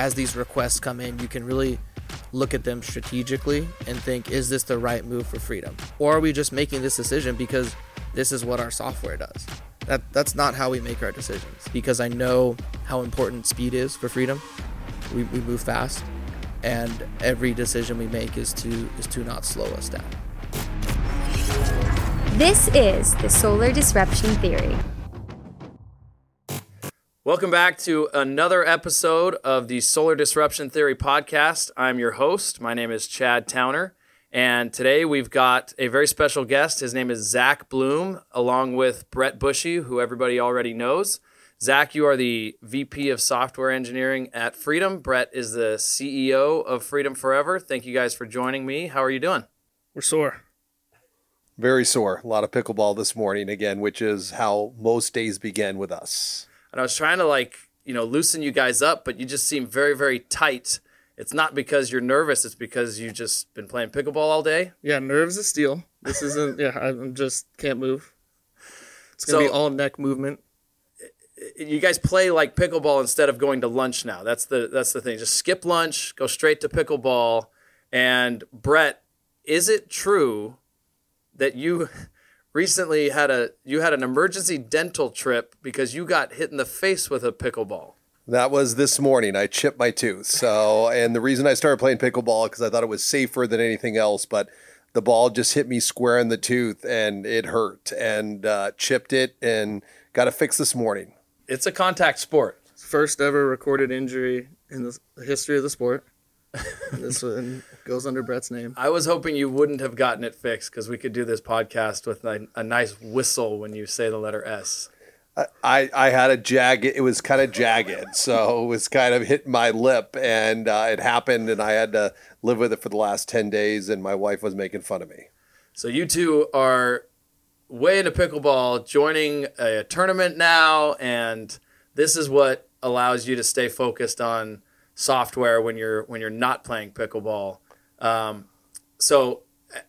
as these requests come in, you can really look at them strategically and think, is this the right move for freedom? Or are we just making this decision because this is what our software does? That that's not how we make our decisions because I know how important speed is for freedom. We, we move fast and every decision we make is to is to not slow us down. This is the Solar Disruption Theory. Welcome back to another episode of the Solar Disruption Theory podcast. I'm your host. My name is Chad Towner. And today we've got a very special guest. His name is Zach Bloom, along with Brett Bouchy, who everybody already knows. Zach, you are the VP of Software Engineering at Freedom. Brett is the CEO of Freedom Forever. Thank you guys for joining me. How are you doing? We're sore. Very sore. A lot of pickleball this morning again, which is how most days begin with us. And I was trying to like, you know, loosen you guys up, but you just seem very, very tight. It's not because you're nervous, it's because you've just been playing pickleball all day. Yeah, nerves of steel. This isn't yeah, I'm just can't move. It's gonna So- be all neck movement. You guys play like pickleball instead of going to lunch now. That's the that's the thing. Just skip lunch, go straight to pickleball. And Brett, is it true that you recently had a you had an emergency dental trip because you got hit in the face with a pickleball? That was this morning. I chipped my tooth. So, and the reason I started playing pickleball because I thought it was safer than anything else, but the ball just hit me square in the tooth and it hurt and uh, chipped it and got to fix this morning. It's a contact sport. First ever recorded injury in the history of the sport. this one goes under Brett's name. I was hoping you wouldn't have gotten it fixed because we could do this podcast with a, a nice whistle when you say the letter S. I, I had a jagged, it was kind of jagged. So it was kind of hit my lip and uh, it happened and I had to live with it for the last 10 days and my wife was making fun of me. So you two are way into pickleball, joining a tournament now, and this is what allows you to stay focused on software when you're when you're not playing pickleball. Um, so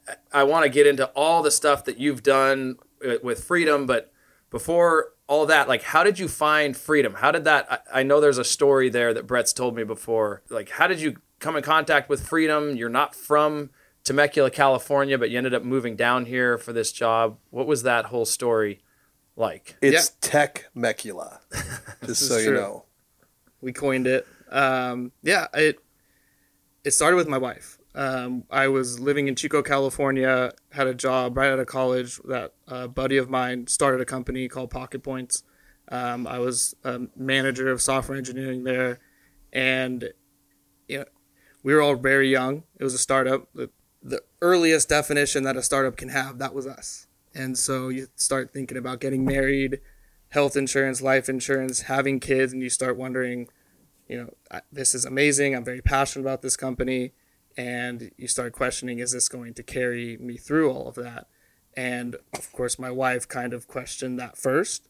I, I want to get into all the stuff that you've done with- with Freedom, but before all that, like, how did you find Freedom? How did that? I, I know there's a story there that Brett's told me before. Like, how did you come in contact with Freedom? You're not from Temecula, California, but you ended up moving down here for this job. What was that whole story like? It's Tech Mecula, just is so you know. we coined it. Um, yeah, it it started with my wife. Um, I was living in Chico, California, had a job right out of college. That a buddy of mine started a company called Pocket Points. Um, I was a manager of software engineering there, and you know, we were all very young. It was a startup. The, the earliest definition that a startup can have that was us. And so you start thinking about getting married, health insurance, life insurance, having kids, and you start wondering, you know, this is amazing. I'm very passionate about this company. And you start questioning, is this going to carry me through all of that? And of course, my wife kind of questioned that first.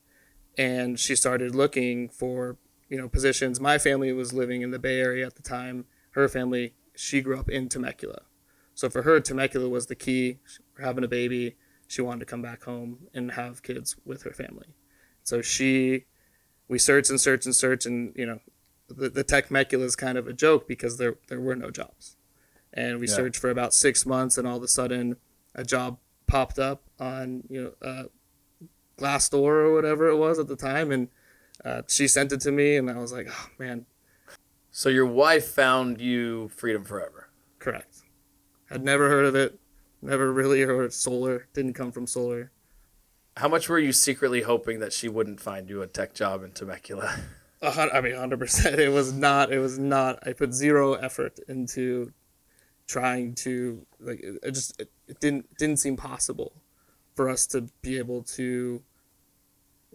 And she started looking for, you know, positions. My family was living in the Bay Area at the time. Her family, she grew up in Temecula. So for her, Temecula was the key. We're having a baby. She wanted to come back home and have kids with her family. So she, we searched and searched and searched, and you know, the, the Temecula is kind of a joke because there there were no jobs, and we Yeah. searched for about six months, and all of a sudden, a job popped up on you know uh, Glassdoor or whatever it was at the time, and uh, she sent it to me, and I was like, oh man, So your wife found you Freedom Forever. correct. Had never heard of it, never really heard of solar. Didn't come from solar. How much were you secretly hoping that she wouldn't find you a tech job in Temecula? A hun- I mean, hundred percent. It was not. It was not. I put zero effort into trying to like. It it just it, it didn't didn't seem possible for us to be able to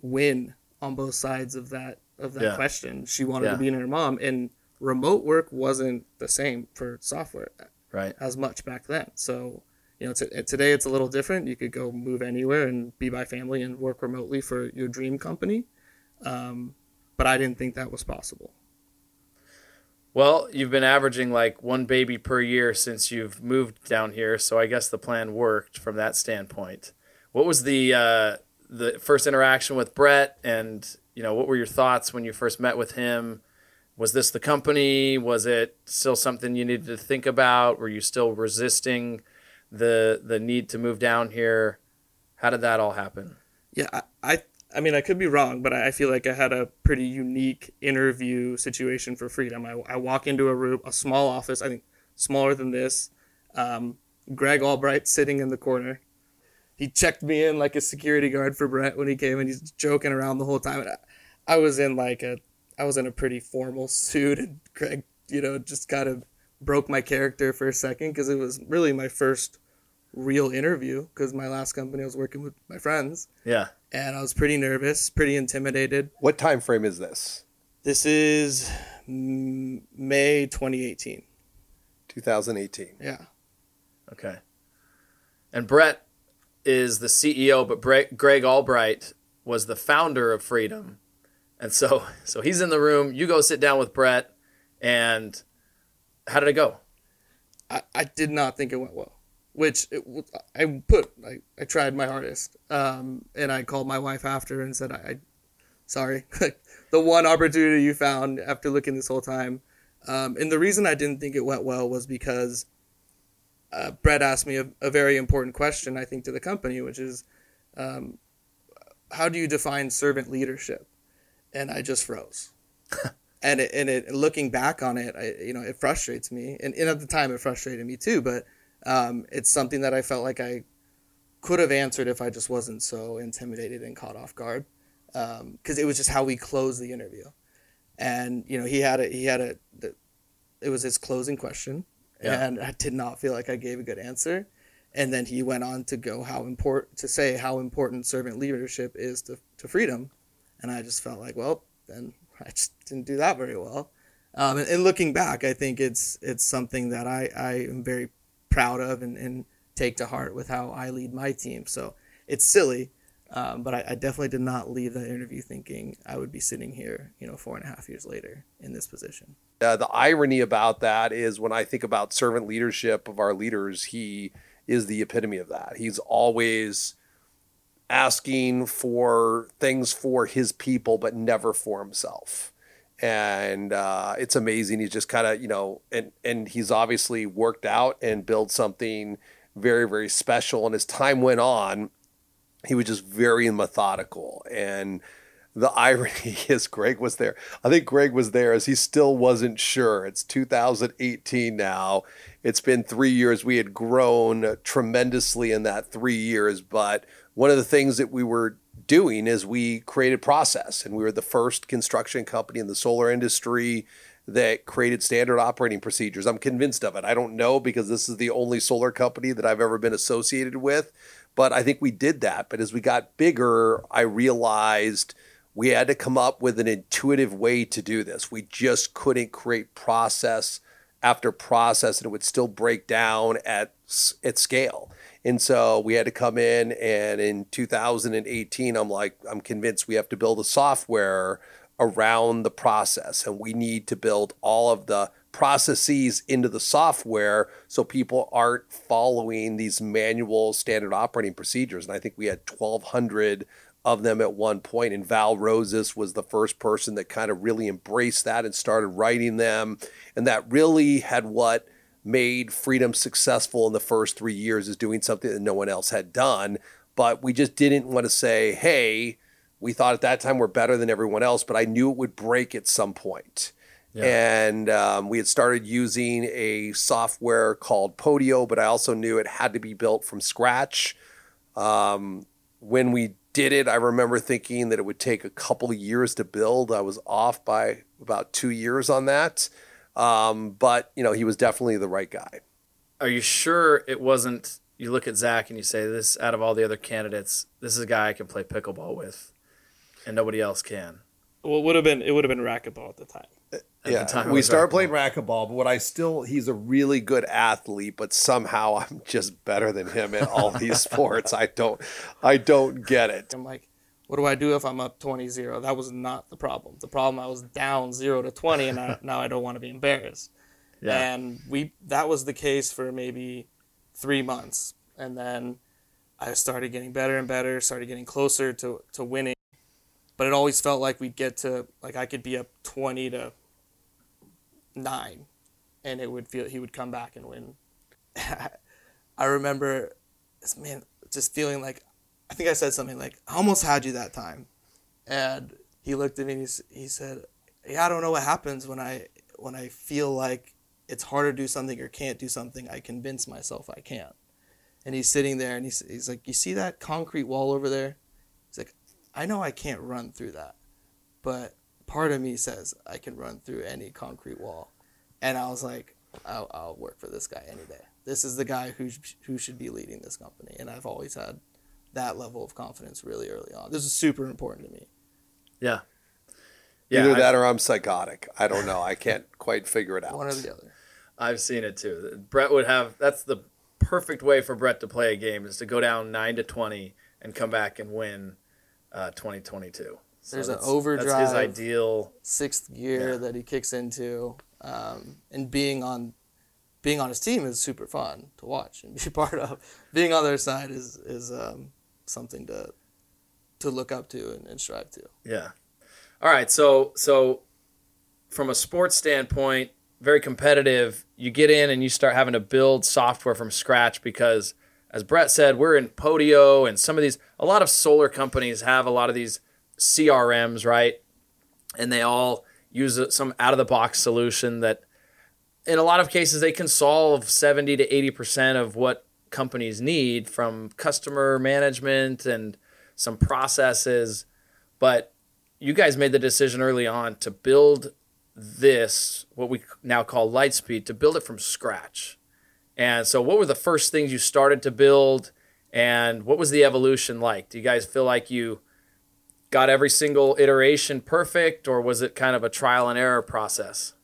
win on both sides of that of that Yeah. question. She wanted Yeah. to be near her mom, and remote work wasn't the same for software Right. as much back then. So you know, t- today it's a little different. You could go move anywhere and be by family and work remotely for your dream company. Um, but I didn't think that was possible. Well, you've been averaging like one baby per year since you've moved down here, so I guess the plan worked from that standpoint. What was the uh, the first interaction with Brett, and you know what were your thoughts when you first met with him? was this the company? Was it still something you needed to think about? Were you still resisting the the need to move down here? How did that all happen? Yeah, I, I, I mean, I could be wrong, but I feel like I had a pretty unique interview situation for Freedom. I, I walk into a room, a small office, I think smaller than this. Um, Greg Albright sitting in the corner. He checked me in like a security guard for Brett when he came, and he's joking around the whole time. And I, I was in like a, I was in a pretty formal suit, and Greg, you know, just kind of broke my character for a second because it was really my first real interview because my last company I was working with my friends Yeah. And I was pretty nervous, pretty intimidated. What time frame is this? This is May 2018. 2018. Yeah. Okay. And Brett is the CEO, but Bre- Greg Albright was the founder of Freedom. And so so he's in the room. You go sit down with Brett and how did it go? I, I did not think it went well, which it, I put, I, I tried my hardest. Um, and I called my wife after and said, I, I sorry, the one opportunity you found after looking this whole time. Um, and the reason I didn't think it went well was because uh, Brett asked me a, a very important question, I think, to the company, which is, um, how do you define servant leadership? And I just froze. and it, and it looking back on it, I you know it frustrates me, and, and at the time it frustrated me too. But um, it's something that I felt like I could have answered if I just wasn't so intimidated and caught off guard, because it was just how we closed the interview, and you know he had a he had a the, it was his closing question, Yeah. and I did not feel like I gave a good answer. And then he went on to go how important to say how important servant leadership is to, to freedom, and I just felt like, well, then I just didn't do that very well. Um, and, and looking back, I think it's it's something that I, I am very proud of and, and take to heart with how I lead my team. So it's silly, um, but I, I definitely did not leave that interview thinking I would be sitting here, you know, four and a half years later in this position. Uh, the irony about that is when I think about servant leadership of our leaders, he is the epitome of that. He's always asking for things for his people, but never for himself. And uh, it's amazing. He's just kind of, you know, and and he's obviously worked out and built something very, very special. And as time went on, he was just very methodical and the irony is Greg was there. I think Greg was there as he still wasn't sure. It's 2018 now. It's been three years. We had grown tremendously in that three years. But one of the things that we were doing is we created process, and we were the first construction company in the solar industry that created standard operating procedures. I'm convinced of it. I don't know because this is the only solar company that I've ever been associated with, but I think we did that. But as we got bigger, I realized we had to come up with an intuitive way to do this. We just couldn't create process after process and it would still break down at at scale. And so we had to come in and in 2018 I'm like I'm convinced we have to build a software around the process and we need to build all of the processes into the software so people aren't following these manual standard operating procedures and I think we had 1200 of them at one point and Val Roses was the first person that kind of really embraced that and started writing them. And that really had what made freedom successful in the first 3 years is doing something that no one else had done. But we just didn't want to say hey we thought at that time we're better than everyone else but I knew it would break at some point. And um, we had started using a software called Podio, but I also knew it had to be built from scratch. Um, when we did it, I remember thinking that it would take a couple of years to build. I was off by about two years on that. Um, but, you know, he was definitely the right guy. Are you sure it wasn't? You look at Zach and you say, "This out of all the other candidates, this is a guy I can play pickleball with, and nobody else can." Well, it would have been it would have been racquetball at the time. At yeah, the time, we was started racquetball. playing racquetball, but what I still, he's a really good athlete, but somehow I'm just better than him in all these sports. I don't, I don't get it. I'm like, what do I do if I'm up 20-0? That was not the problem. The problem I was down 0 to 20 and I, now I don't want to be embarrassed. Yeah. And we that was the case for maybe 3 months. And then I started getting better and better, started getting closer to to winning. But it always felt like we'd get to like I could be up 20 to nine, and it would feel he would come back and win. I remember, this man, just feeling like, I think I said something like, "I almost had you that time," and he looked at me and he, he said, "Yeah, I don't know what happens when I when I feel like it's hard to do something or can't do something. I convince myself I can't." And he's sitting there and he's, he's like, "You see that concrete wall over there?" He's like, "I know I can't run through that, but part of me says I can run through any concrete wall." And I was like, "I'll, I'll work for this guy any day. This is the guy who who should be leading this company." And I've always had that level of confidence really early on. This is super important to me. Yeah. Either I- that or I'm psychotic. I don't know. I can't quite figure it out. One or the other. I've seen it too. Brett would have that's the perfect way for Brett to play a game is to go down nine to twenty and come back and win uh, 2022. So There's an that's- That's overdrive. his ideal. sixth gear Yeah. that he kicks into, um, and being on being on his team is super fun to watch and be part of. Being on their side is is um, something to to look up to and, and strive to. Yeah. All right. So so from a sports standpoint, very competitive. You get in and you start having to build software from scratch because, as Brett said, we're in Podio and some of these. A lot of solar companies have a lot of these CRMs, right? And they all use some out of the box solution that, in a lot of cases, they can solve seventy to eighty percent of what companies need from customer management and some processes. But you guys made the decision early on to build this, what we now call Lightspeed, to build it from scratch. And so, what were the first things you started to build, and what was the evolution like? Do you guys feel like you got every single iteration perfect, or was it kind of a trial and error process?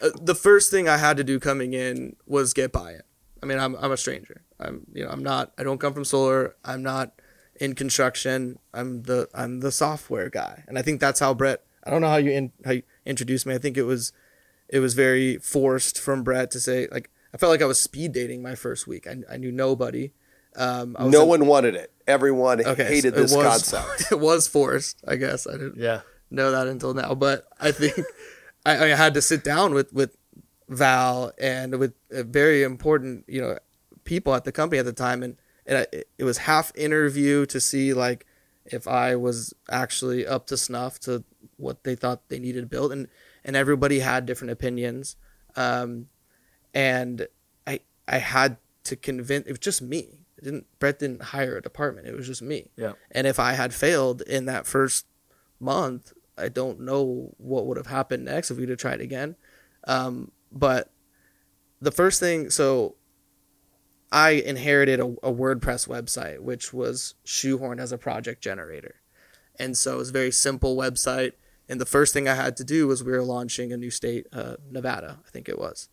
Uh, the first thing I had to do coming in was get buy-in. I mean, I'm I'm a stranger. I'm you know I'm not. I don't come from solar. I'm not in construction. I'm the I'm the software guy, and I think that's how Brett. I don't know how you in, how you introduced me. I think it was it was very forced from Brett to say like I felt like I was speed dating my first week. I, I knew nobody. Um, I was No in- one wanted it. Everyone okay, hated so this was- concept. It was forced. I guess I didn't Yeah. know that until now. But I think I, I had to sit down with with Val and with very important you know people at the company at the time, and and I, it was half interview to see like if I was actually up to snuff to what they thought they needed to build, and and everybody had different opinions, um, and I I had to convince it was just me. Didn't Brett didn't hire a department. It was just me. Yeah. And if I had failed in that first month, I don't know what would have happened next if we'd have tried again. Um, but the first thing, so I inherited a, a WordPress website, which was shoehorned as a project generator. And so it was a very simple website. And the first thing I had to do was we were launching a new state, uh, Nevada, I think it was.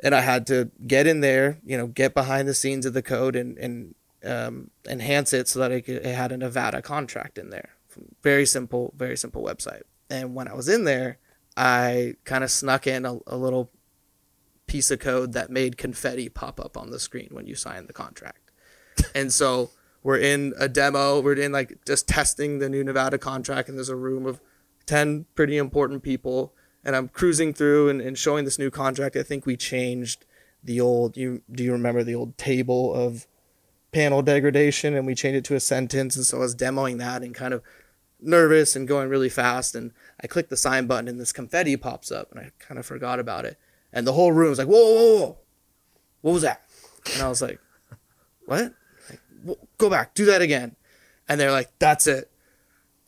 And I had to get in there, you know, get behind the scenes of the code and, and um, enhance it so that it, could, it had a Nevada contract in there. Very simple, very simple website. And when I was in there, I kind of snuck in a, a little piece of code that made confetti pop up on the screen when you signed the contract. and so we're in a demo, we're in like just testing the new Nevada contract, and there's a room of 10 pretty important people. And I'm cruising through and, and showing this new contract. I think we changed the old, you do you remember the old table of panel degradation and we changed it to a sentence. And so I was demoing that and kind of nervous and going really fast. And I click the sign button and this confetti pops up and I kind of forgot about it. And the whole room was like, whoa, whoa, whoa, what was that? And I was like, what? Like, go back, do that again. And they're like, that's it.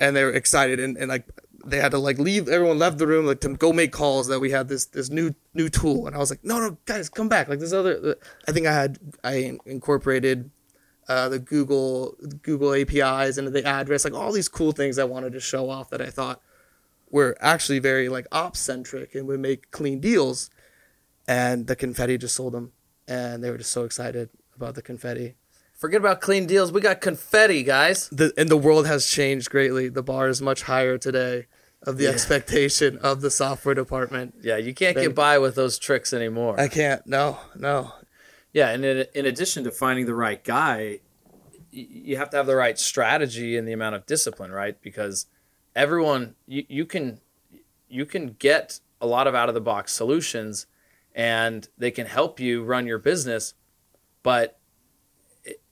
And they were excited and, and like they had to like leave everyone left the room like to go make calls that we had this this new new tool and I was like no no guys come back like this other I think I had I incorporated uh, the Google Google APIs and the address, like all these cool things I wanted to show off that I thought were actually very like ops centric and would make clean deals. And the confetti just sold them, and they were just so excited about the confetti. Forget about clean deals. We got confetti, guys. The and the world has changed greatly. The bar is much higher today of the expectation of the software department. Yeah, you can't Then- get by with those tricks anymore. I can't. No, no. Yeah, and in, in addition to finding the right guy, you have to have the right strategy and the amount of discipline, right? Because everyone you, you can you can get a lot of out of the box solutions and they can help you run your business. But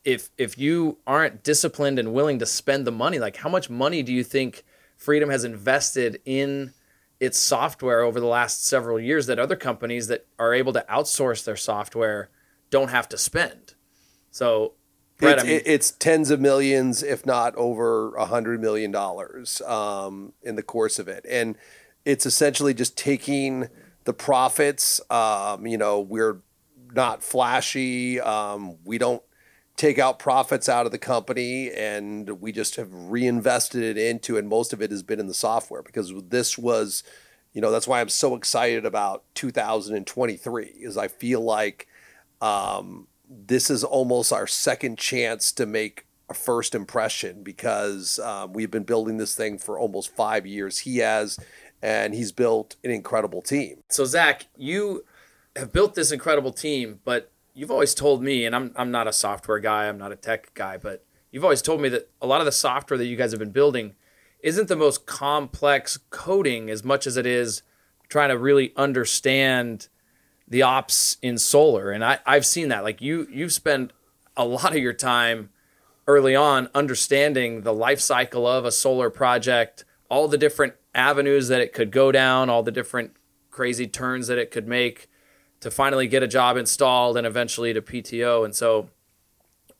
if if you aren't disciplined and willing to spend the money, like how much money do you think Freedom has invested in its software over the last several years that other companies that are able to outsource their software don't have to spend? So Brett, it's, I mean, it's tens of millions, if not over a hundred million dollars, um, in the course of it, and it's essentially just taking the profits. Um, you know, we're not flashy. Um, we don't take out profits out of the company, and we just have reinvested it into, and most of it has been in the software because this was, you know, that's why I'm so excited about 2023. Is I feel like. Um, this is almost our second chance to make a first impression because um, we've been building this thing for almost five years. He has, and he's built an incredible team. So Zach, you have built this incredible team, but you've always told me, and I'm I'm not a software guy, I'm not a tech guy, but you've always told me that a lot of the software that you guys have been building isn't the most complex coding as much as it is trying to really understand the ops in solar. And I, I've seen that. Like you you've spent a lot of your time early on understanding the life cycle of a solar project, all the different avenues that it could go down, all the different crazy turns that it could make to finally get a job installed and eventually to PTO. And so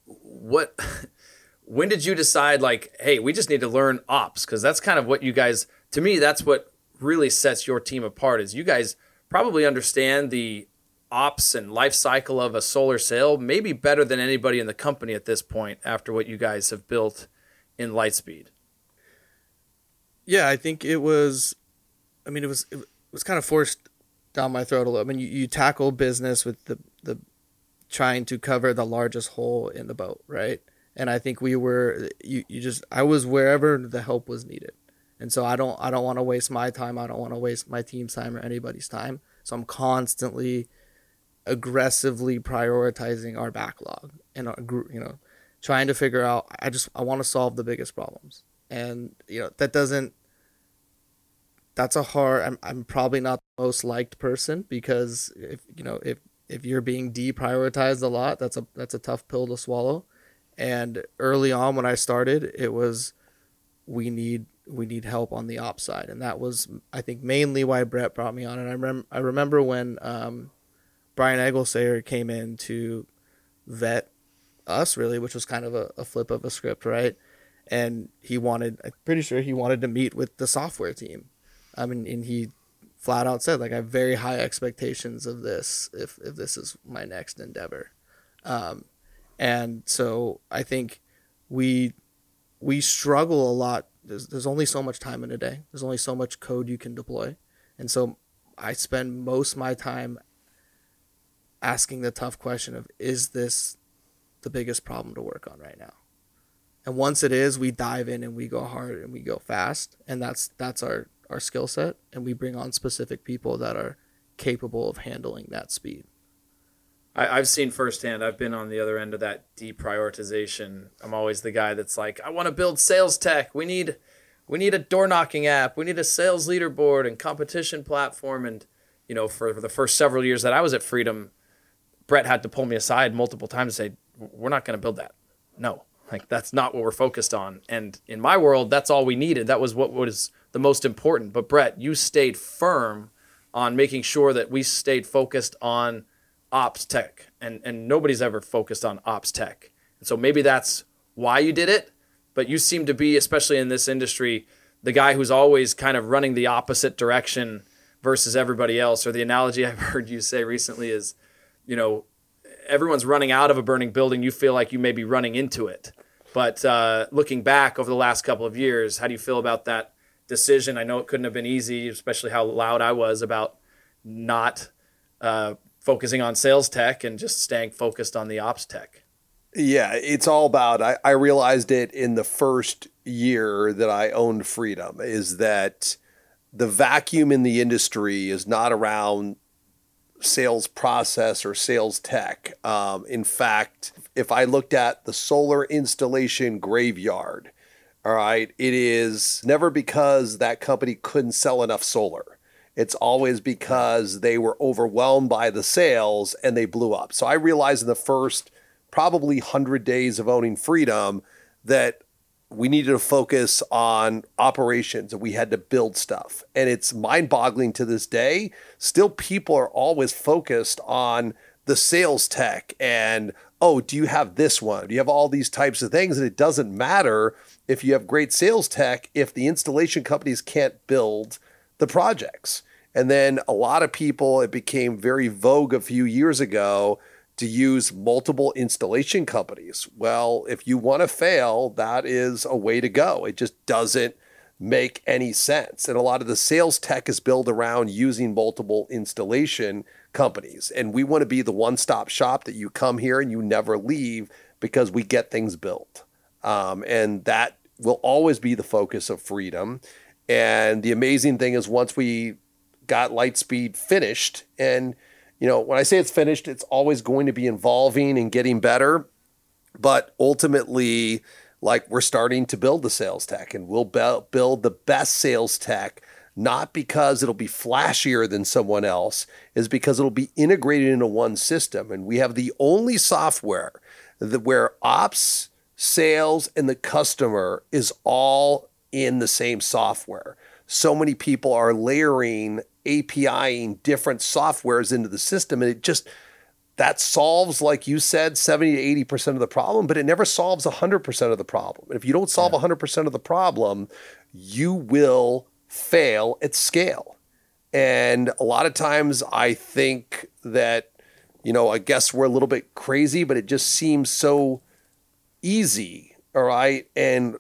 what when did you decide like, hey, we just need to learn ops? Because that's kind of what you guys to me, that's what really sets your team apart is you guys probably understand the ops and life cycle of a solar sale maybe better than anybody in the company at this point after what you guys have built in Lightspeed. Yeah, I think it was. I mean, it was it was kind of forced down my throat a little. I mean, you, you tackle business with the the trying to cover the largest hole in the boat, right? And I think we were you, you just I was wherever the help was needed. And so I don't I don't want to waste my time. I don't want to waste my team's time or anybody's time. So I'm constantly aggressively prioritizing our backlog and our group, you know trying to figure out I just I want to solve the biggest problems. And you know that doesn't that's a hard I'm I'm probably not the most liked person because if you know if if you're being deprioritized a lot, that's a that's a tough pill to swallow. And early on when I started, it was we need we need help on the ops side, and that was I think mainly why Brett brought me on. And I remember I remember when um, Brian Egelsayer came in to vet us really, which was kind of a, a flip of a script, right? And he wanted, I'm pretty sure he wanted to meet with the software team. I mean, and he flat out said like I have very high expectations of this if if this is my next endeavor. Um, and so I think we we struggle a lot. There's there's only so much time in a day. There's only so much code you can deploy, and so I spend most of my time asking the tough question of is this the biggest problem to work on right now? And once it is, we dive in and we go hard and we go fast, and that's that's our our skill set, and we bring on specific people that are capable of handling that speed. I, I've seen firsthand. I've been on the other end of that deprioritization. I'm always the guy that's like, I want to build sales tech. We need, we need a door knocking app. We need a sales leaderboard and competition platform. And you know, for, for the first several years that I was at Freedom, Brett had to pull me aside multiple times and say, "We're not going to build that. No, like that's not what we're focused on." And in my world, that's all we needed. That was what was the most important. But Brett, you stayed firm on making sure that we stayed focused on ops tech, and and nobody's ever focused on ops tech. And so maybe that's why you did it. But you seem to be, especially in this industry, the guy who's always kind of running the opposite direction versus everybody else. Or the analogy I've heard you say recently is, you know, everyone's running out of a burning building. You feel like you may be running into it. But uh, looking back over the last couple of years, how do you feel about that decision? I know it couldn't have been easy, especially how loud I was about not uh, focusing on sales tech and just staying focused on the ops tech. Yeah, it's all about. I, I realized it in the first year that I owned Freedom is that the vacuum in the industry is not around sales process or sales tech. Um, in fact, if I looked at the solar installation graveyard, all right, it is never because that company couldn't sell enough solar. it's always because they were overwhelmed by the sales and they blew up. So I realized in the first probably 100 days of owning Freedom that we needed to focus on operations and we had to build stuff. And it's mind boggling to this day. Still, people are always focused on the sales tech and, oh, do you have this one? Do you have all these types of things? And it doesn't matter if you have great sales tech if the installation companies can't build the projects. And then a lot of people, it became very vogue a few years ago to use multiple installation companies. Well, if you want to fail, that is a way to go. It just doesn't make any sense. And a lot of the sales tech is built around using multiple installation companies. And we want to be the one stop shop that you come here and you never leave because we get things built. Um, and that will always be the focus of freedom. And the amazing thing is, once we got Lightspeed finished, and you know, when I say it's finished, it's always going to be evolving and getting better. But ultimately, like we're starting to build the sales tech, and we'll be- build the best sales tech not because it'll be flashier than someone else, is because it'll be integrated into one system. And we have the only software that where ops, sales, and the customer is all in the same software. So many people are layering APIing different softwares into the system, and it just that solves, like you said, 70 to 80% of the problem, but it never solves 100% of the problem. And if you don't solve yeah. 100% of the problem, you will fail at scale. And a lot of times I think that, you know, I guess we're a little bit crazy, but it just seems so easy. All right. And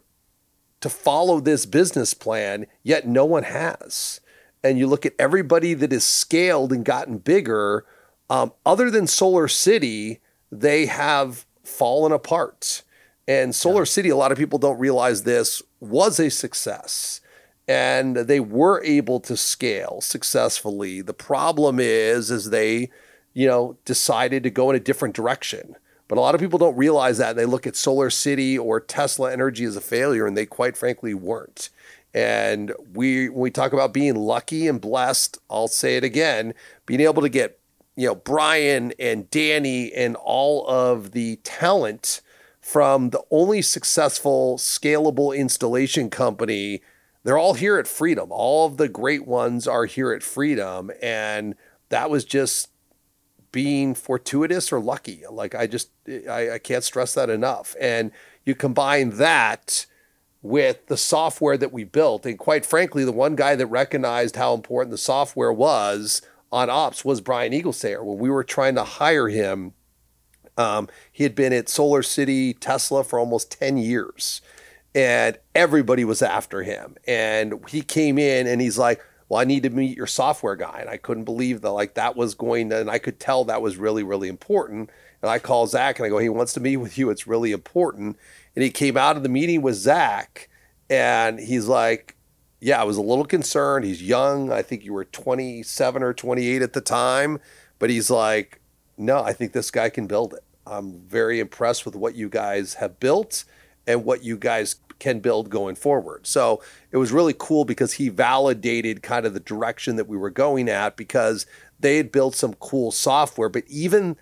to follow this business plan, yet no one has. And you look at everybody that has scaled and gotten bigger, um, other than Solar City, they have fallen apart. And Solar yeah. City, a lot of people don't realize this, was a success. And they were able to scale successfully. The problem is, is they, you know, decided to go in a different direction. But a lot of people don't realize that. They look at Solar City or Tesla Energy as a failure, and they quite frankly weren't. And we, when we talk about being lucky and blessed, I'll say it again, being able to get, you know, Brian and Danny and all of the talent from the only successful scalable installation company. They're all here at Freedom. All of the great ones are here at Freedom. And that was just being fortuitous or lucky. Like I just I, I can't stress that enough. And you combine that with the software that we built, and quite frankly, the one guy that recognized how important the software was on ops was Brian Eaglesayer. When we were trying to hire him, um, he had been at Solar City Tesla for almost 10 years and everybody was after him. And he came in and he's like, well, I need to meet your software guy. And I couldn't believe that like that was going to, and I could tell that was really, really important. And I call Zach and I go, he wants to meet with you. It's really important. And he came out of the meeting with Zach and he's like, yeah, I was a little concerned. He's young. I think you were 27 or 28 at the time. But he's like, no, I think this guy can build it. I'm very impressed with what you guys have built and what you guys can build going forward. So it was really cool because he validated kind of the direction that we were going at because they had built some cool software, but even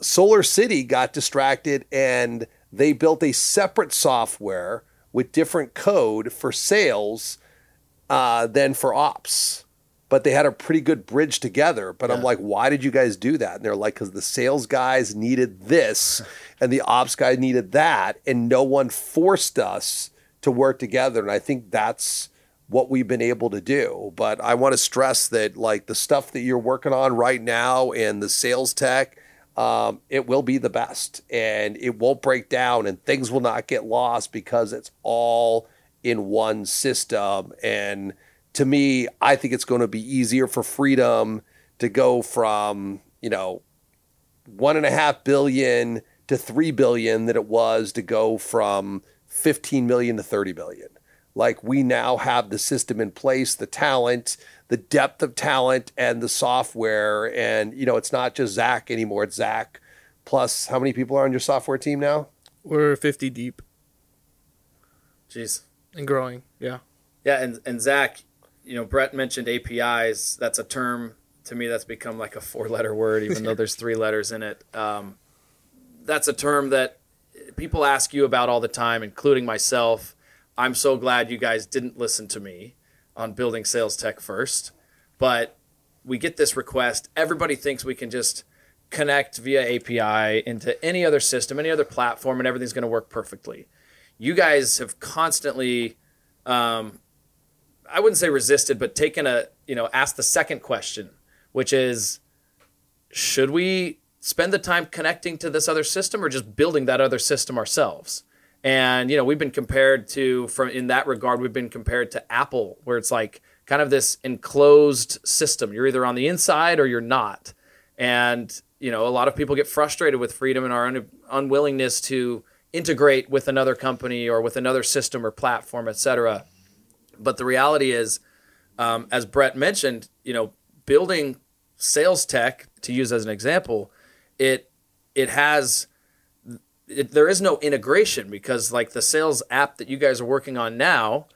Solar City got distracted and they built a separate software with different code for sales uh, than for ops but they had a pretty good bridge together. But yeah. I'm like, why did you guys do that? And they're like, because the sales guys needed this and the ops guy needed that, and no one forced us to work together. And I think that's what we've been able to do. But I want to stress that, like, the stuff that you're working on right now and the sales tech, um, it will be the best and it won't break down and things will not get lost because it's all in one system. And to me, I think it's going to be easier for freedom to go from, you know, one and a half billion to three billion than it was to go from 15 million to 30 billion. Like we now have the system in place, the talent, the depth of talent, and the software. And, you know, it's not just Zach anymore. It's Zach plus how many people are on your software team now? We're 50 deep. Jeez. And growing. Yeah. Yeah. And, and Zach, you know, Brett mentioned APIs. That's a term to me that's become like a four-letter word, even though there's three letters in it. Um, that's a term that people ask you about all the time, including myself. I'm so glad you guys didn't listen to me on building sales tech first, but we get this request. Everybody thinks we can just connect via API into any other system, any other platform, and everything's going to work perfectly. You guys have constantly, um, I wouldn't say resisted, but taken a, you know, asked the second question, which is, should we spend the time connecting to this other system or just building that other system ourselves? And you know, we've been compared to from in that regard, we've been compared to Apple, where it's like kind of this enclosed system. You're either on the inside or you're not. And you know, a lot of people get frustrated with freedom and our un- unwillingness to integrate with another company or with another system or platform, et cetera. But the reality is, um, as Brett mentioned, you know, building sales tech to use as an example, it it has it, there is no integration because like the sales app that you guys are working on now,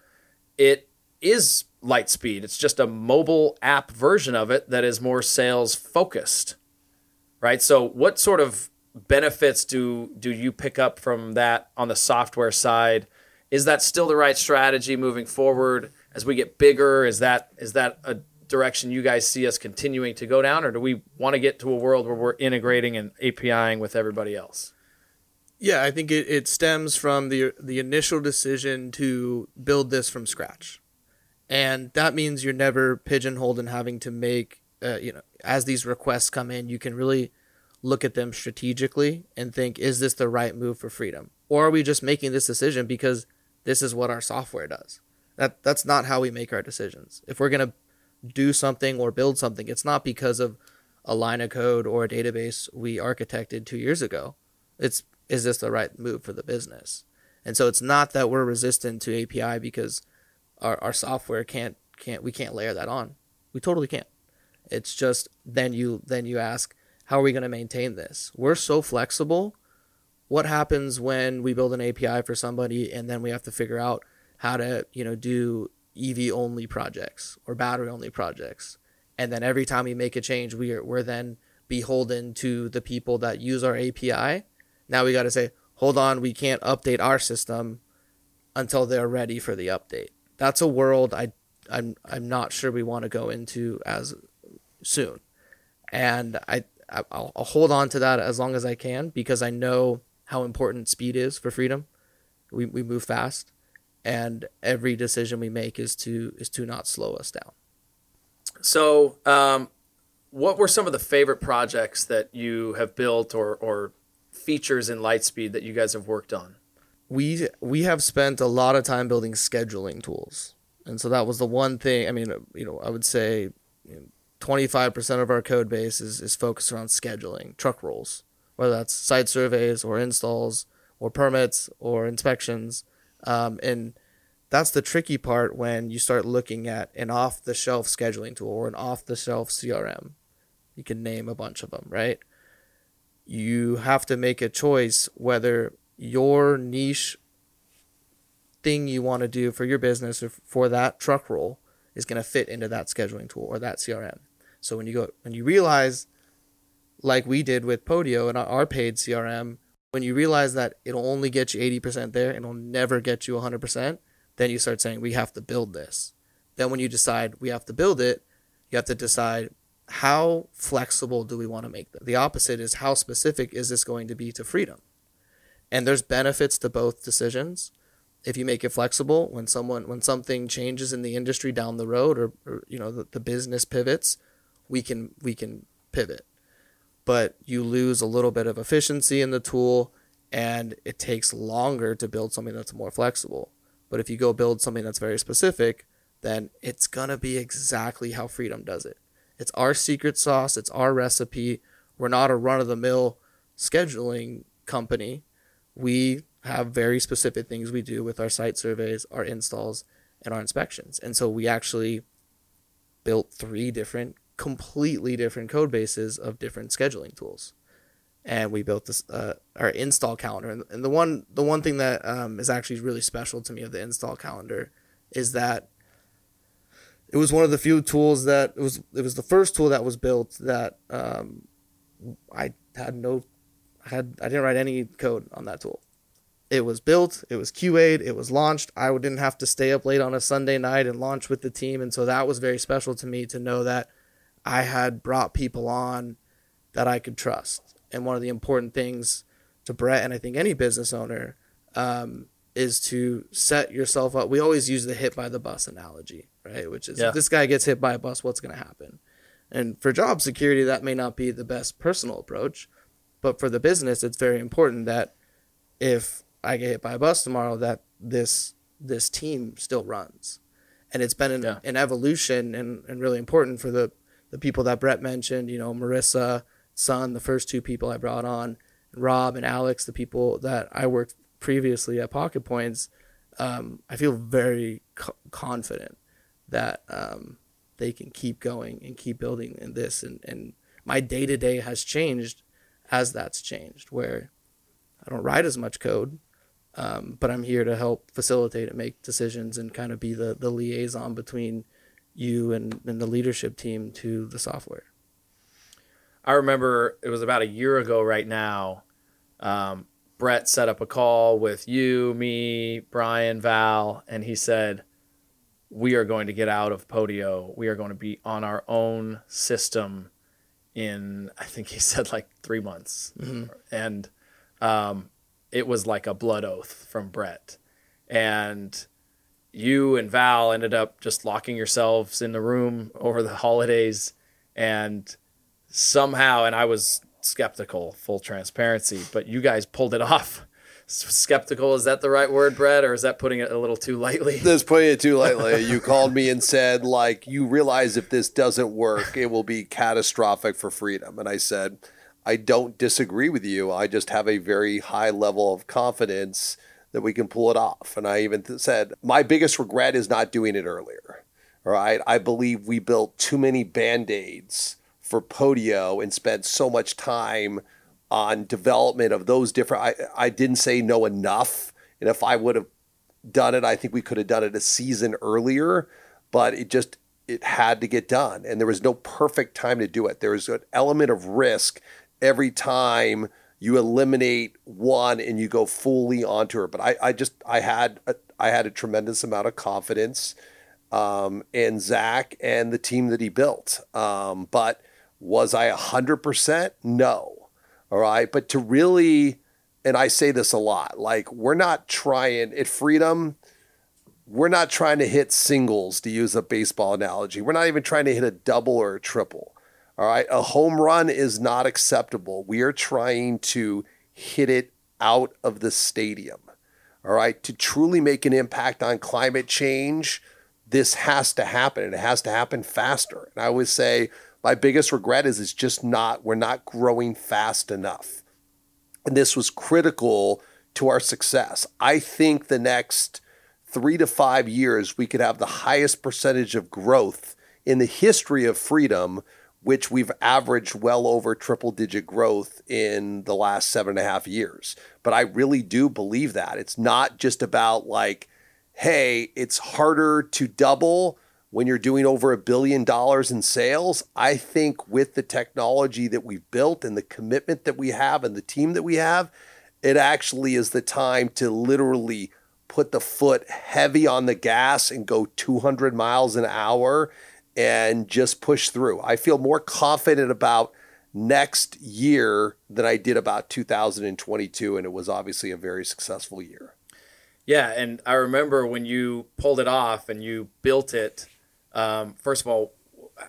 it is Lightspeed. It's just a mobile app version of it that is more sales focused right? So what sort of benefits do do you pick up from that on the software side? Is that still the right strategy moving forward as we get bigger? Is that is that a direction you guys see us continuing to go down, or do we want to get to a world where we're integrating and APIing with everybody else? Yeah, I think it, it stems from the the initial decision to build this from scratch, and that means you're never pigeonholed in having to make uh, you know as these requests come in, you can really look at them strategically and think, is this the right move for freedom? Or are we just making this decision because this is what our software does? That that's not how we make our decisions. If we're gonna do something or build something, it's not because of a line of code or a database we architected two years ago. It's is this the right move for the business? And so it's not that we're resistant to API because our, our software can't can't we can't layer that on. We totally can't. It's just then you then you ask, how are we going to maintain this? We're so flexible. What happens when we build an API for somebody and then we have to figure out how to, you know, do EV only projects or battery only projects? And then every time we make a change, we are, we're then beholden to the people that use our API. Now we got to say, hold on, we can't update our system until they're ready for the update. That's a world I I'm I'm not sure we want to go into as soon. And I I'll, I'll hold on to that as long as I can because I know how important speed is for freedom. We, we move fast, and every decision we make is to is to not slow us down. So, um, what were some of the favorite projects that you have built or or features in Lightspeed that you guys have worked on? We we have spent a lot of time building scheduling tools, and so that was the one thing. I mean, you know, I would say. You know, 25% of our code base is, is focused around scheduling truck rolls, whether that's site surveys or installs or permits or inspections. Um, and that's the tricky part when you start looking at an off the shelf scheduling tool or an off the shelf CRM. You can name a bunch of them, right? You have to make a choice whether your niche thing you want to do for your business or for that truck roll is going to fit into that scheduling tool or that CRM. So when you go when you realize, like we did with Podio and our paid CRM, when you realize that it'll only get you eighty percent there, and it'll never get you hundred percent, then you start saying we have to build this. Then when you decide we have to build it, you have to decide how flexible do we want to make them. The opposite is how specific is this going to be to freedom. And there's benefits to both decisions if you make it flexible when someone when something changes in the industry down the road or, or you know the, the business pivots we can we can pivot. But you lose a little bit of efficiency in the tool and it takes longer to build something that's more flexible. But if you go build something that's very specific, then it's going to be exactly how Freedom does it. It's our secret sauce, it's our recipe. We're not a run of the mill scheduling company. We have very specific things we do with our site surveys, our installs, and our inspections. And so we actually built three different completely different code bases of different scheduling tools and we built this uh, our install calendar and, the one the one thing that um, is actually really special to me of the install calendar is that it was one of the few tools that it was it was the first tool that was built that um, I had no had I didn't write any code on that tool. It was built, it was QA'd, it was launched. I didn't have to stay up late on a Sunday night and launch with the team, and so that was very special to me to know that I had brought people on that I could trust. And one of the important things to Brett and I think any business owner um, is to set yourself up. We always use the hit by the bus analogy, right? Which is Yeah. if this guy gets hit by a bus, what's going to happen? And for job security, that may not be the best personal approach, but for the business, it's very important that if I get hit by a bus tomorrow, that this this team still runs. And it's been an, Yeah. an evolution and, and really important for the, the people that Brett mentioned, you know, Marissa, Son, the first two people I brought on, Rob and Alex, the people that I worked previously at Pocket Points. Um, I feel very co- confident that um, they can keep going and keep building in this. And, and my day to day has changed as that's changed, where I don't write as much code, um, but I'm here to help facilitate and make decisions and kind of be the, the liaison between you and, and the leadership team to the software. I remember it was about a year ago right now. Um, Brett set up a call with you, me, Brian, Val, and he said, We are going to get out of Podio. We are going to be on our own system in, I think he said like three months. And um, it was like a blood oath from Brett. And you and Val ended up just locking yourselves in the room over the holidays and somehow and I was skeptical, full transparency, but you guys pulled it off. Skeptical, is that the right word, Brett, or is that putting it a little too lightly? This putting it too lightly. You called me and said, like, you realize if this doesn't work, it will be catastrophic for freedom. And I said, I don't disagree with you. I just have a very high level of confidence that we can pull it off. And I even th- said, my biggest regret is not doing it earlier. All right. I believe we built too many band aids for Podio and spent so much time on development of those different. I, I didn't say no enough. And if I would have done it, I think we could have done it a season earlier, but it just it had to get done, and there was no perfect time to do it. There was an element of risk every time you eliminate one and you go fully onto her. But I, I just I had a, I had a tremendous amount of confidence um, in Zach and the team that he built. Um, but was I hundred percent? No. All right. But to really, and I say this a lot, like we're not trying at Freedom, we're not trying to hit singles to use a baseball analogy. We're not even trying to hit a double or a triple. All right. A home run is not acceptable. We are trying to hit it out of the stadium. All right. To truly make an impact on climate change, this has to happen and it has to happen faster. And I always say my biggest regret is it's just not, we're not growing fast enough. And this was critical to our success. I think the next three to five years, we could have the highest percentage of growth in the history of freedom, which we've averaged well over triple digit growth in the last seven and a half years. But I really do believe that. It's not just about like, hey, it's harder to double when you're doing over a billion dollars in sales. I think with the technology that we've built and the commitment that we have and the team that we have, it actually is the time to literally put the foot heavy on the gas and go 200 miles an hour and just push through. I feel more confident about next year than I did about 2022 and it was obviously a very successful year. Yeah, and I remember when you pulled it off and you built it. Um, first of all,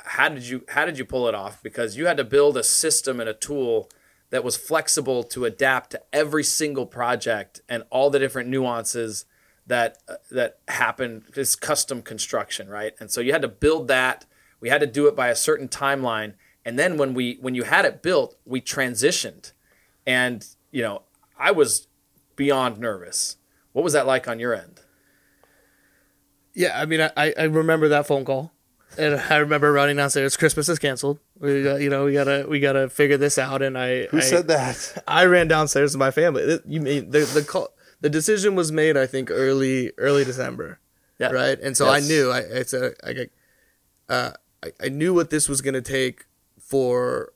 how did you how did you pull it off? Because you had to build a system and a tool that was flexible to adapt to every single project and all the different nuances that uh, that happen. This custom construction, right? And so you had to build that. We had to do it by a certain timeline, and then when we when you had it built, we transitioned, and you know I was beyond nervous. What was that like on your end? Yeah, I mean, I, I remember that phone call, and I remember running downstairs. Christmas is canceled. We got, you know, we gotta we gotta figure this out. And I Who I, said that? I ran downstairs to my family. You mean the the call? The decision was made, I think, early early December. Yeah. Right, and so I knew I it's a I got uh, I, I knew what this was going to take for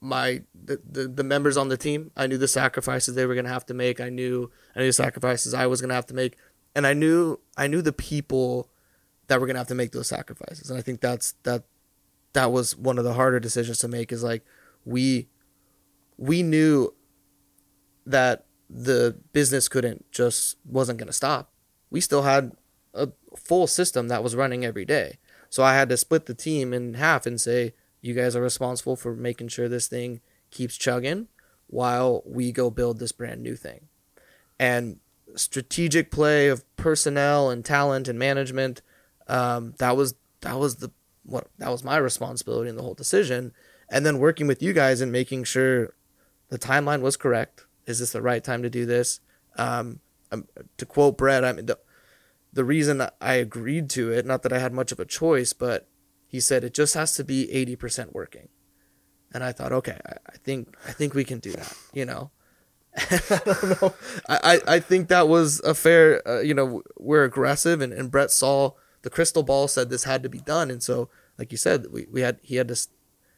my the, the, the members on the team. I knew the sacrifices they were going to have to make. I knew I knew the sacrifices I was going to have to make, and I knew I knew the people that were going to have to make those sacrifices. And I think that's that that was one of the harder decisions to make. Is like we we knew that the business couldn't just wasn't going to stop. We still had a full system that was running every day. So I had to split the team in half and say, you guys are responsible for making sure this thing keeps chugging while we go build this brand new thing. And strategic play of personnel and talent and management, um, that was that was the what that was my responsibility in the whole decision. And then working with you guys and making sure the timeline was correct. Is this the right time to do this? Um, um, to quote Brett, I mean, the, the reason I agreed to it, not that I had much of a choice, but he said it just has to be 80% working. And I thought, okay, I, I think I think we can do that, you know. I don't know. I, I think that was a fair, uh, you know, we're aggressive, and, and Brett saw the crystal ball said this had to be done, and so, like you said, we, we had he had to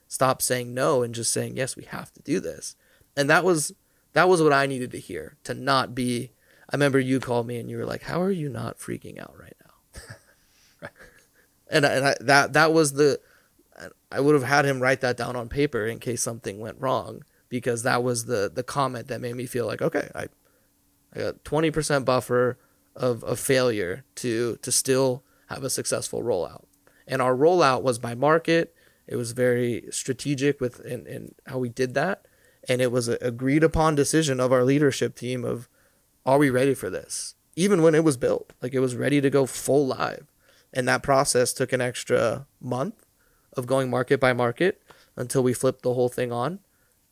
stop saying no and just saying yes, we have to do this, and that was that was what I needed to hear to not be I remember you called me and you were like, "How are you not freaking out right now?" right. And and I, that that was the I would have had him write that down on paper in case something went wrong because that was the the comment that made me feel like okay, I I got 20% buffer of of failure to to still have a successful rollout. And our rollout was by market. It was very strategic with in, in how we did that. And it was an agreed upon decision of our leadership team of are we ready for this? Even when it was built, like it was ready to go full live. And that process took an extra month of going market by market until we flipped the whole thing on.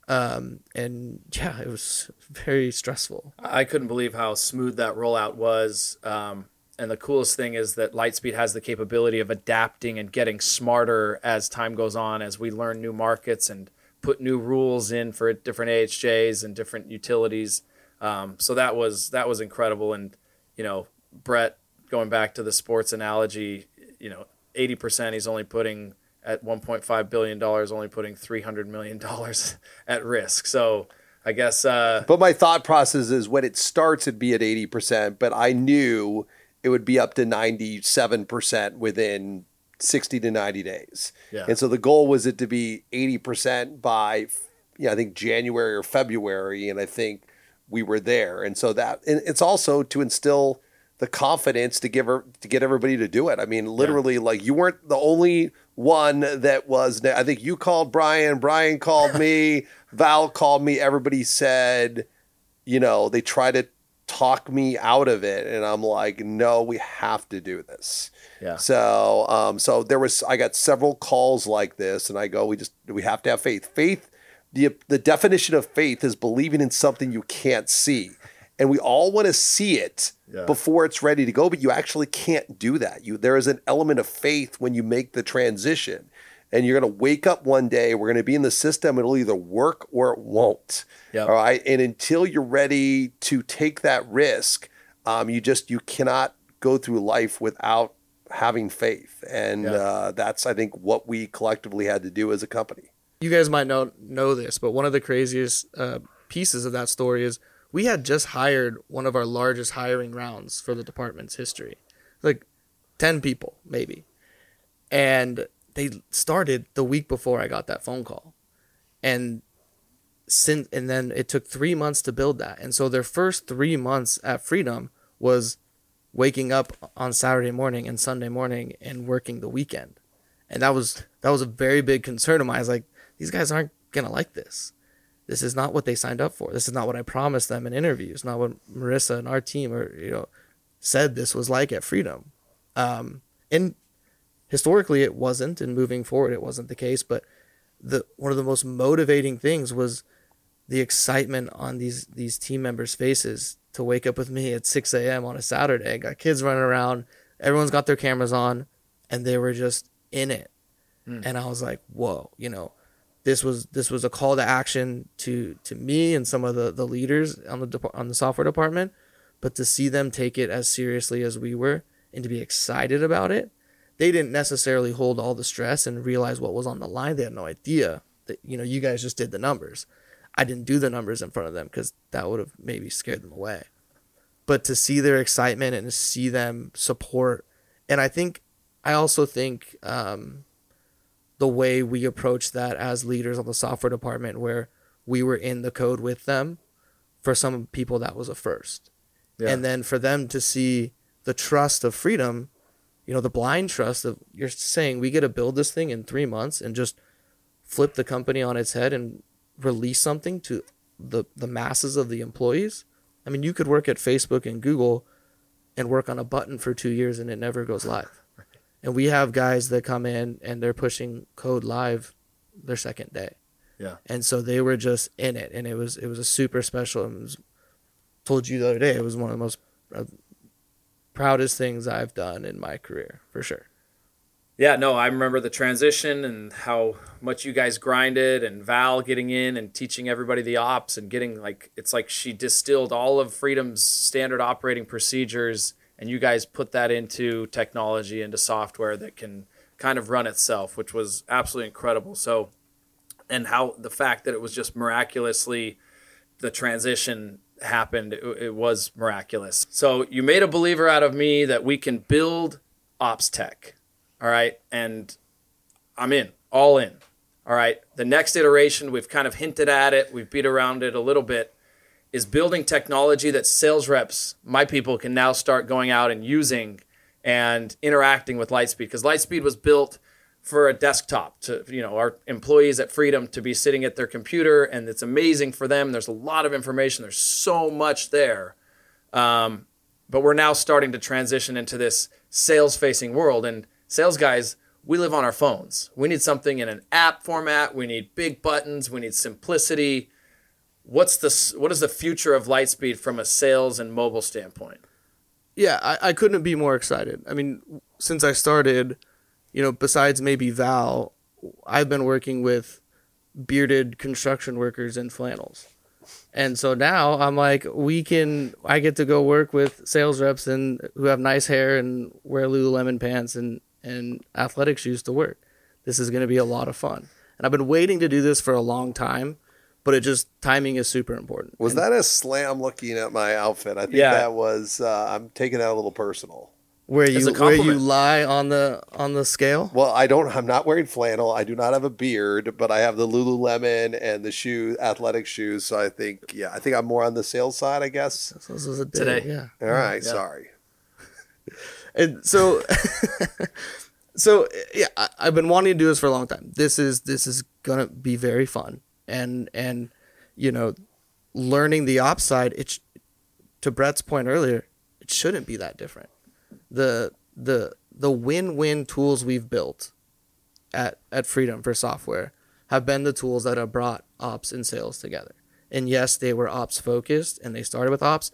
Um, and yeah, it was very stressful. I couldn't believe how smooth that rollout was. Um, and the coolest thing is that Lightspeed has the capability of adapting and getting smarter as time goes on, as we learn new markets and put new rules in for different AHJs and different utilities. Um, so that was that was incredible. And you know, Brett, going back to the sports analogy, you know, eighty percent he's only putting at one point five billion dollars, only putting three hundred million dollars at risk. So I guess. Uh, but my thought process is when it starts, it'd be at eighty percent. But I knew it would be up to ninety seven percent within 60 to 90 days. Yeah. And so the goal was it to be 80% by yeah, I think January or February and I think we were there. And so that and it's also to instill the confidence to give her to get everybody to do it. I mean, literally, yeah. like you weren't the only one that was. I think you called Brian. Brian called me. Val called me. Everybody said, you know, they try to talk me out of it, and I'm like, no, we have to do this. Yeah. So, um, so there was. I got several calls like this, and I go, we just we have to have faith. Faith the the definition of faith is believing in something you can't see and we all want to see it yeah. before it's ready to go but you actually can't do that you there is an element of faith when you make the transition and you're going to wake up one day we're going to be in the system it'll either work or it won't. Yep. all right? And until you're ready to take that risk um, you just you cannot go through life without having faith. And yeah. uh, that's i think what we collectively had to do as a company. You guys might know know this, but one of the craziest uh, pieces of that story is we had just hired one of our largest hiring rounds for the department's history, like ten people maybe, and they started the week before I got that phone call, and since and then it took three months to build that, and so their first three months at Freedom was waking up on Saturday morning and Sunday morning and working the weekend, and that was that was a very big concern of mine. I was like these guys aren't gonna like this. This is not what they signed up for. This is not what I promised them in interviews. Not what Marissa and our team or you know said this was like at Freedom. Um, and historically, it wasn't, and moving forward, it wasn't the case. But the one of the most motivating things was the excitement on these these team members' faces to wake up with me at 6 a.m. on a Saturday. Got kids running around, everyone's got their cameras on, and they were just in it. Mm. And I was like, whoa, you know, this was this was a call to action to to me and some of the the leaders on the on the software department, but to see them take it as seriously as we were and to be excited about it, they didn't necessarily hold all the stress and realize what was on the line. They had no idea that you know you guys just did the numbers. I didn't do the numbers in front of them because that would have maybe scared them away. But to see their excitement and to see them support, and I think I also think um, the way we approach that as leaders on the software department, where we were in the code with them, for some people that was a first, Yeah. and then for them to see the trust of freedom, you know, the blind trust of you're saying we get to build this thing in three months and just flip the company on its head and release something to the the masses of the employees. I mean, you could work at Facebook and Google and work on a button for two years and it never goes live. And we have guys that come in and they're pushing code live their second day. Yeah. And so they were just in it, and it was it was a super special. It was, told you the other day, it was one of the most uh, proudest things I've done in my career for sure. Yeah, no, I remember the transition and how much you guys grinded and Val getting in and teaching everybody the ops and getting like it's like she distilled all of Freedom's standard operating procedures and you guys put that into technology into software that can kind of run itself, which was absolutely incredible. So and how the fact that it was just miraculously the transition happened it, it was miraculous. So you made a believer out of me that we can build ops tech all right? And i'm in all in all right? The next iteration we've kind of hinted at it we've beat around it a little bit is building technology that sales reps my people can now start going out and using and interacting with lightspeed. Because lightspeed was built for a desktop to you know our employees at freedom to be sitting at their computer and it's amazing for them. There's a lot of information. There's so much there. Um, but we're now starting to transition into this sales facing world. And sales guys we live on our phones. We need something in an app format. We need big buttons. We need simplicity. What's the what is the future of lightspeed from a sales and mobile standpoint? Yeah, I, I couldn't be more excited. I mean, since I started, you know, besides maybe Val, I've been working with bearded construction workers in flannels. And so now I'm like, we can, I get to go work with sales reps and who have nice hair and wear Lululemon pants and, and athletic shoes to work. This is going to be a lot of fun. And I've been waiting to do this for a long time, but it just, timing is super important. Was And- that a slam looking at my outfit? I think Yeah. that was, uh, I'm taking that a little personal. Where you where you lie on the on the scale? Well, I don't, I'm not wearing flannel. I do not have a beard, but I have the Lululemon and the shoe, athletic shoes. So I think, yeah, I think I'm more on the sales side, I guess. This is a day, Today. yeah. All right. Yeah. Sorry. And so, so yeah, I, I've been wanting to do this for a long time. This is this is gonna be very fun, and and you know, learning the ops side. It to Brett's point earlier, it shouldn't be that different. The the the win win tools we've built at at Freedom for software have been the tools that have brought ops and sales together. And yes, they were ops focused and they started with ops,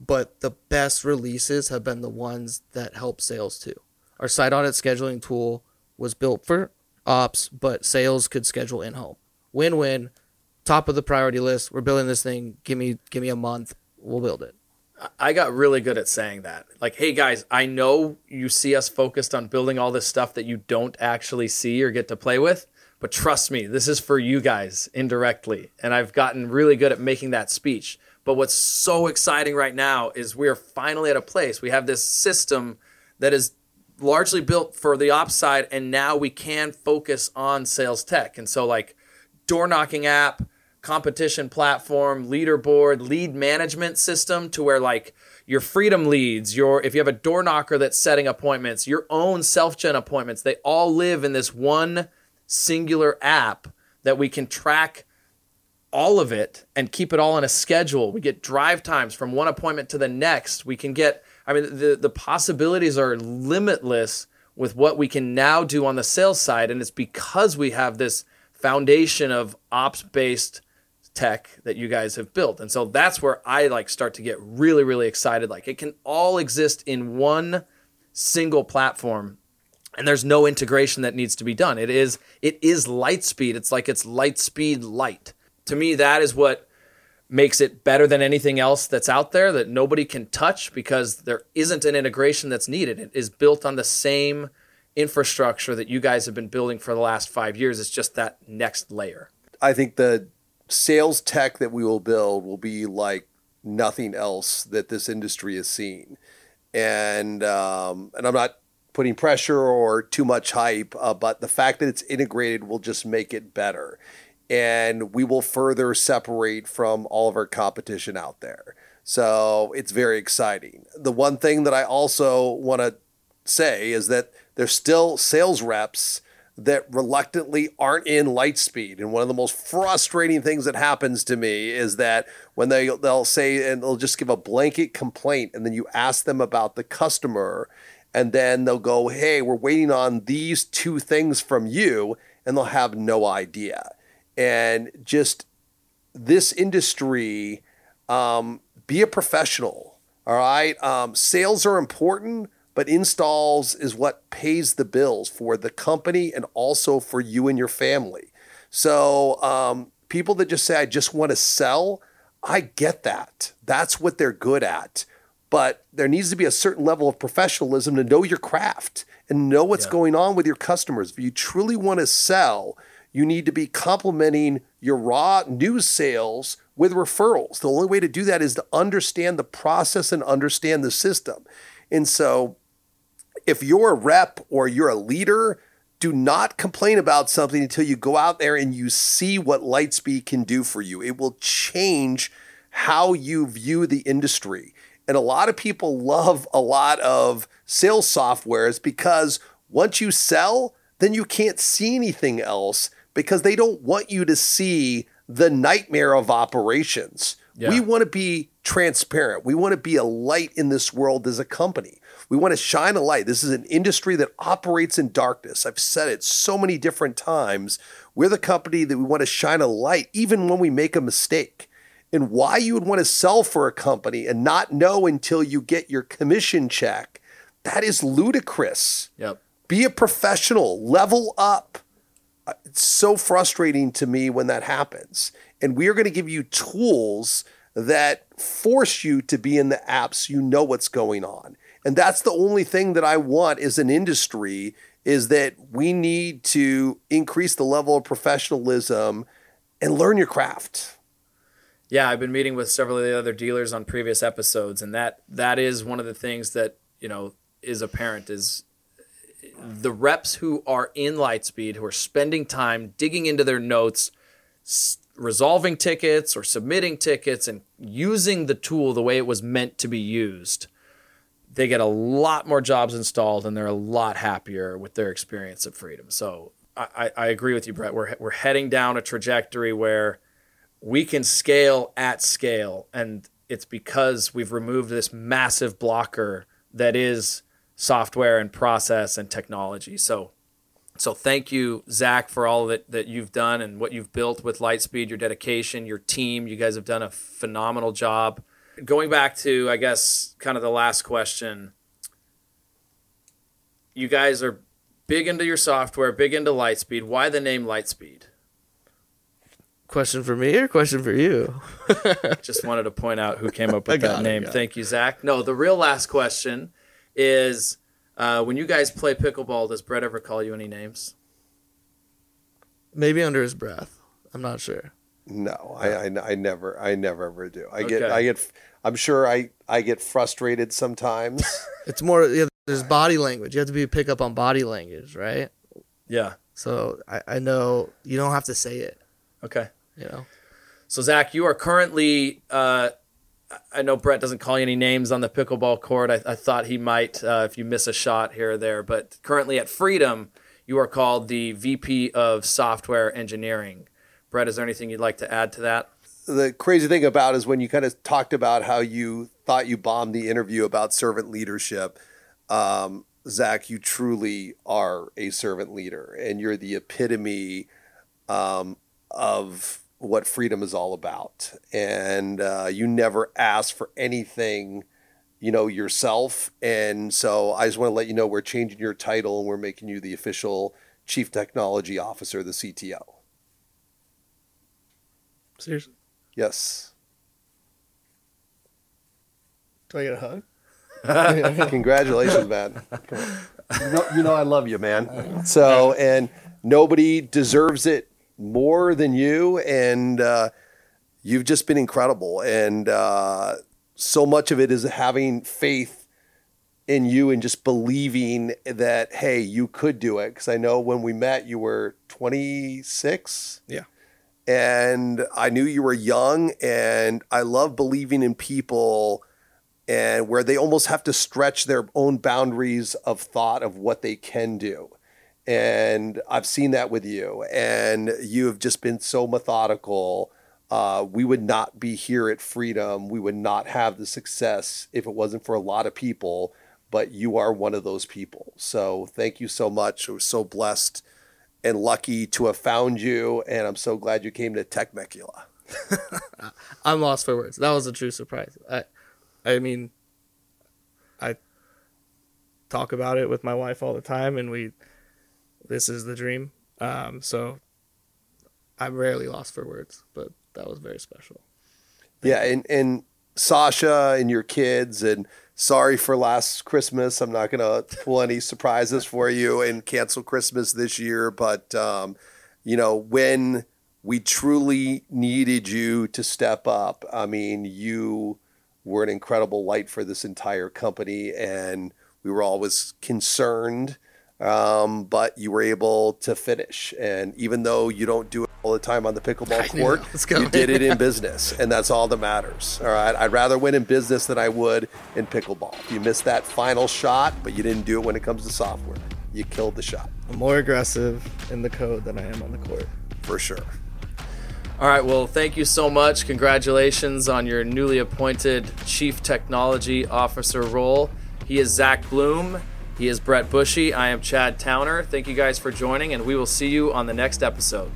but the best releases have been the ones that help sales too. Our site audit scheduling tool was built for ops, but sales could schedule in home. Win win, top of the priority list. We're building this thing. Give me give me a month. We'll build it. I got really good at saying that. Like, hey guys, I know you see us focused on building all this stuff that you don't actually see or get to play with, but trust me, this is for you guys indirectly. And I've gotten really good at making that speech. But what's so exciting right now is we're finally at a place. We have this system that is largely built for the ops side, and now we can focus on sales tech. And so, like, door knocking app, competition platform, leaderboard, lead management system to where like your freedom leads, your if you have a door knocker that's setting appointments, your own self-gen appointments, they all live in this one singular app that we can track all of it and keep it all on a schedule. We get drive times from one appointment to the next. We can get I mean the the possibilities are limitless with what we can now do on the sales side and it's because we have this foundation of ops based tech that you guys have built. And so that's where I like start to get really really excited like it can all exist in one single platform and there's no integration that needs to be done. It is it is light speed. It's like it's light speed light. To me that is what makes it better than anything else that's out there that nobody can touch because there isn't an integration that's needed. It is built on the same infrastructure that you guys have been building for the last five years. It's just that next layer. I think the sales tech that we will build will be like nothing else that this industry has seen. And um, and I'm not putting pressure or too much hype, uh, but the fact that it's integrated will just make it better. And we will further separate from all of our competition out there. So it's very exciting. The one thing that I also want to say is that there's still sales reps that reluctantly aren't in Lightspeed. And one of the most frustrating things that happens to me is that when they they'll say and they'll just give a blanket complaint and then you ask them about the customer and then they'll go, "Hey, we're waiting on these two things from you." And they'll have no idea. And just this industry um, be a professional. All right. Um, sales are important, but installs is what pays the bills for the company and also for you and your family. So, um, people that just say, I just want to sell, I get that. That's what they're good at. But there needs to be a certain level of professionalism to know your craft and know what's Yeah. going on with your customers. If you truly want to sell, you need to be complementing your raw news sales with referrals. The only way to do that is to understand the process and understand the system. And so, if you're a rep or you're a leader, do not complain about something until you go out there and you see what Lightspeed can do for you. It will change how you view the industry. And a lot of people love a lot of sales softwares because once you sell, then you can't see anything else because they don't want you to see the nightmare of operations. Yeah. We want to be transparent. We want to be a light in this world as a company. We want to shine a light. This is an industry that operates in darkness. I've said it so many different times. We're the company that we want to shine a light even when we make a mistake. And why you would want to sell for a company and not know until you get your commission check, that is ludicrous. Yep. Be a professional, level up. Uh, It's so frustrating to me when that happens. And we are going to give you tools that force you to be in the apps you know what's going on. And that's the only thing that I want as an industry is that we need to increase the level of professionalism and learn your craft. Yeah, I've been meeting with several of the other dealers on previous episodes, and that that is one of the things that you know is apparent is the reps who are in Lightspeed who are spending time digging into their notes, s- resolving tickets or submitting tickets, and using the tool the way it was meant to be used. They get a lot more jobs installed, and they're a lot happier with their experience at Freedom. So I, I, I agree with you, Brett. We're we're heading down a trajectory where we can scale at scale and it's because we've removed this massive blocker that is software and process and technology so so thank you zach for all that that you've done and what you've built with lightspeed your dedication your team you guys have done a phenomenal job going back to i guess kind of the last question you guys are big into your software big into lightspeed why the name lightspeed Question for me or question for you? Just wanted to point out who came up with that it, name. Thank you, Zach. No, the real last question is uh, when you guys play pickleball, does Brett ever call you any names? Maybe under his breath. I'm not sure. No, I, I, I never, I never ever do. I get, Okay. I get, I'm sure I, I get frustrated sometimes. It's more. Yeah, there's body language. You have to be pick up on body language, right? Yeah. So I, I know you don't have to say it. Okay. You know. So, Zach, you are currently. Uh, I know Brett doesn't call you any names on the pickleball court. I, I thought he might uh, if you miss a shot here or there. But currently at Freedom, you are called the VP of Software Engineering. Brett, is there anything you'd like to add to that? the crazy thing about is when you kind of talked about how you thought you bombed the interview about servant leadership, um, Zach, you truly are a servant leader, and you're the epitome um, of what freedom is all about. And uh, you never ask for anything, you know, yourself. And so I just want to let you know we're changing your title and we're making you the official chief technology officer, the CTO. Seriously. Yes. Do I get a hug? Congratulations, man. You know, you know I love you, man. So, and nobody deserves it more than you. And uh, you've just been incredible. And uh, so much of it is having faith in you and just believing that, hey, you could do it. Because I know when we met, you were 26 Yeah. And I knew you were young and I love believing in people and where they almost have to stretch their own boundaries of thought of what they can do. And I've seen that with you and you have just been so methodical. Uh, we would not be here at Freedom. We would not have the success if it wasn't for a lot of people, but you are one of those people. So thank you so much. Was so blessed and lucky to have found you. And I'm so glad you came to Temecula. I'm lost for words. That was a true surprise. I, I mean, I talk about it with my wife all the time, and we, this is the dream. Um, so I'm rarely lost for words, but that was very special. Yeah, and and Sasha and your kids, and sorry for last Christmas. I'm not gonna pull any surprises for you and cancel Christmas this year, but um, you know when we truly needed you to step up, I mean you were an incredible light for this entire company, and we were always concerned. Um, but you were able to finish, and even though you don't do it all the time on the pickleball court, that was coming. you did it in business, and that's all that matters. All right, I'd rather win in business than I would in pickleball. You missed that final shot, but you didn't do it when it comes to software. You killed the shot I'm more aggressive in the code than I am on the court. for sure. All right. Well, thank you so much. Congratulations on your newly appointed Chief Technology Officer role. He is Zach Bloom. He is Brett Bouchy. I am Chad Towner. Thank you guys for joining, and we will see you on the next episode.